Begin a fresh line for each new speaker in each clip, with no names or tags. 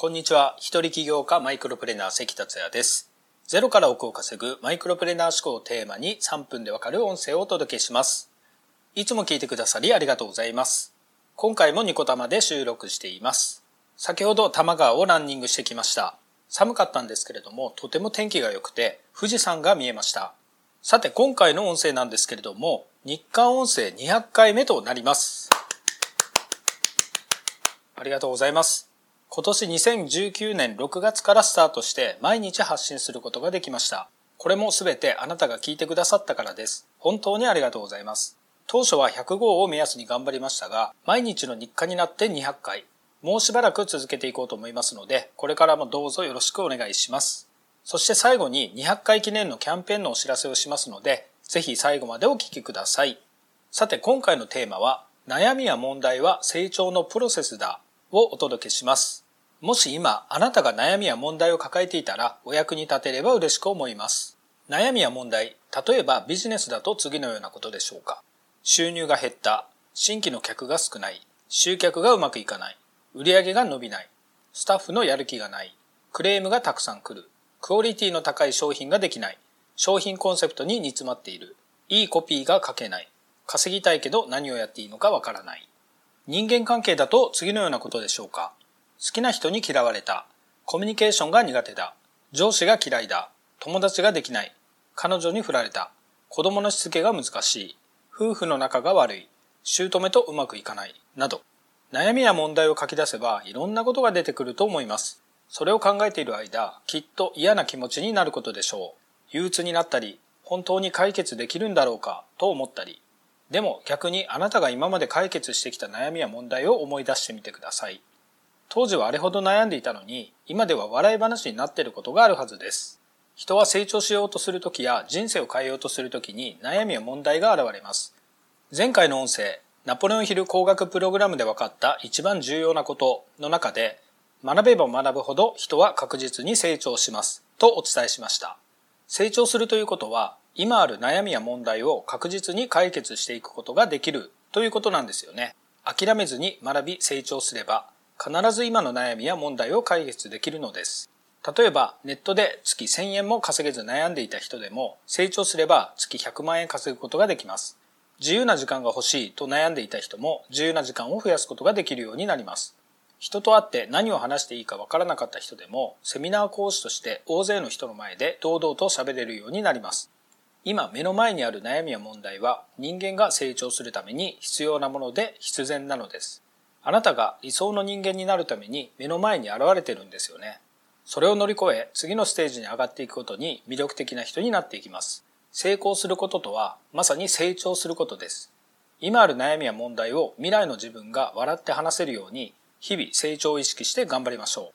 こんにちは。一人起業家マイクロプレーナー関達也です。ゼロから億を稼ぐマイクロプレーナー思考をテーマに3分でわかる音声をお届けします。いつも聞いてくださりありがとうございます。今回もニコ玉で収録しています。先ほど多摩川をランニングしてきました。寒かったんですけれども、とても天気が良くて、富士山が見えました。さて、今回の音声なんですけれども、日刊音声200回目となります。ありがとうございます。今年2019年6月からスタートして毎日発信することができました。これもすべてあなたが聞いてくださったからです。本当にありがとうございます。当初は100号を目安に頑張りましたが、毎日の日課になって200回。もうしばらく続けていこうと思いますので、これからもどうぞよろしくお願いします。そして最後に200回記念のキャンペーンのお知らせをしますので、ぜひ最後までお聞きください。さて今回のテーマは、悩みや問題は成長のプロセスだをお届けします。もし今、あなたが悩みや問題を抱えていたら、お役に立てれば嬉しく思います。悩みや問題、例えばビジネスだと次のようなことでしょうか。収入が減った、新規の客が少ない、集客がうまくいかない、売上が伸びない、スタッフのやる気がない、クレームがたくさん来る、クオリティの高い商品ができない、商品コンセプトに煮詰まっている、いいコピーが書けない、稼ぎたいけど何をやっていいのかわからない。人間関係だと次のようなことでしょうか。好きな人に嫌われた。コミュニケーションが苦手だ。上司が嫌いだ。友達ができない。彼女に振られた。子供のしつけが難しい。夫婦の仲が悪い。姑とうまくいかない。など。悩みや問題を書き出せばいろんなことが出てくると思います。それを考えている間、きっと嫌な気持ちになることでしょう。憂鬱になったり、本当に解決できるんだろうかと思ったり。でも逆にあなたが今まで解決してきた悩みや問題を思い出してみてください。当時はあれほど悩んでいたのに、今では笑い話になっていることがあるはずです。人は成長しようとするときや人生を変えようとするときに悩みや問題が現れます。前回の音声、ナポレオンヒル工学プログラムで分かった一番重要なことの中で、学べば学ぶほど人は確実に成長しますとお伝えしました。成長するということは、今ある悩みや問題を確実に解決していくことができるということなんですよね。諦めずに学び成長すれば必ず今の悩みや問題を解決できるのです。例えば、ネットで月1000円も稼げず悩んでいた人でも、成長すれば月100万円稼ぐことができます。自由な時間が欲しいと悩んでいた人も、自由な時間を増やすことができるようになります。人と会って何を話していいかわからなかった人でも、セミナー講師として大勢の人の前で堂々と喋れるようになります。今目の前にある悩みや問題は人間が成長するために必要なもので必然なのです。あなたが理想の人間になるために目の前に現れてるんですよね。それを乗り越え次のステージに上がっていくことに魅力的な人になっていきます。成功することとはまさに成長することです。今ある悩みや問題を未来の自分が笑って話せるように日々成長を意識して頑張りましょう。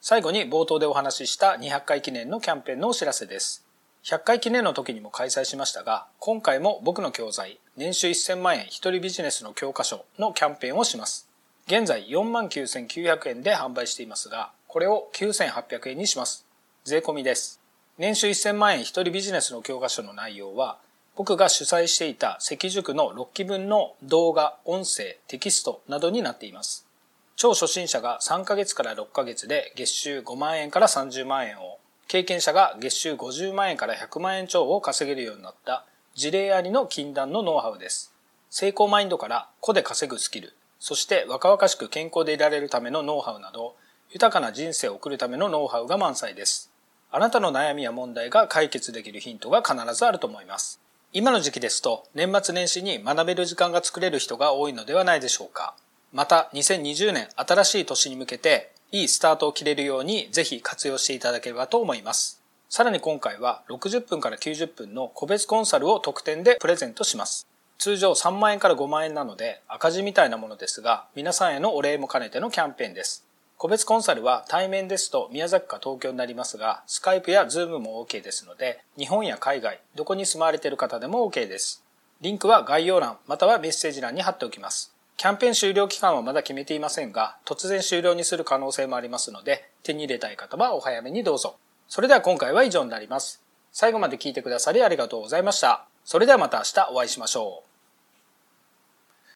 最後に冒頭でお話しした200回記念のキャンペーンのお知らせです。100回記念の時にも開催しましたが、今回も僕の教材、年収1000万円一人ビジネスの教科書のキャンペーンをします。現在49,900円で販売していますが、これを9,800円にします。税込みです。年収1000万円一人ビジネスの教科書の内容は、僕が主催していた赤塾の6期分の動画、音声、テキストなどになっています。超初心者が3ヶ月から6ヶ月で月収5万円から30万円を、経験者が月収50万円から100万円超を稼げるようになった事例ありの禁断のノウハウです。成功マインドから個で稼ぐスキル、そして若々しく健康でいられるためのノウハウなど、豊かな人生を送るためのノウハウが満載です。あなたの悩みや問題が解決できるヒントが必ずあると思います。今の時期ですと、年末年始に学べる時間が作れる人が多いのではないでしょうか。また、2020年新しい年に向けて、いいスタートを切れるようにぜひ活用していただければと思います。さらに今回は60分から90分の個別コンサルを特典でプレゼントします。通常3万円から5万円なので赤字みたいなものですが、皆さんへのお礼も兼ねてのキャンペーンです。個別コンサルは対面ですと宮崎か東京になりますが、スカイプやズームも OK ですので、日本や海外、どこに住まわれている方でも OK です。リンクは概要欄またはメッセージ欄に貼っておきます。キャンペーン終了期間はまだ決めていませんが、突然終了にする可能性もありますので、手に入れたい方はお早めにどうぞ。それでは今回は以上になります。最後まで聞いてくださりありがとうございました。それではまた明日お会いしましょう。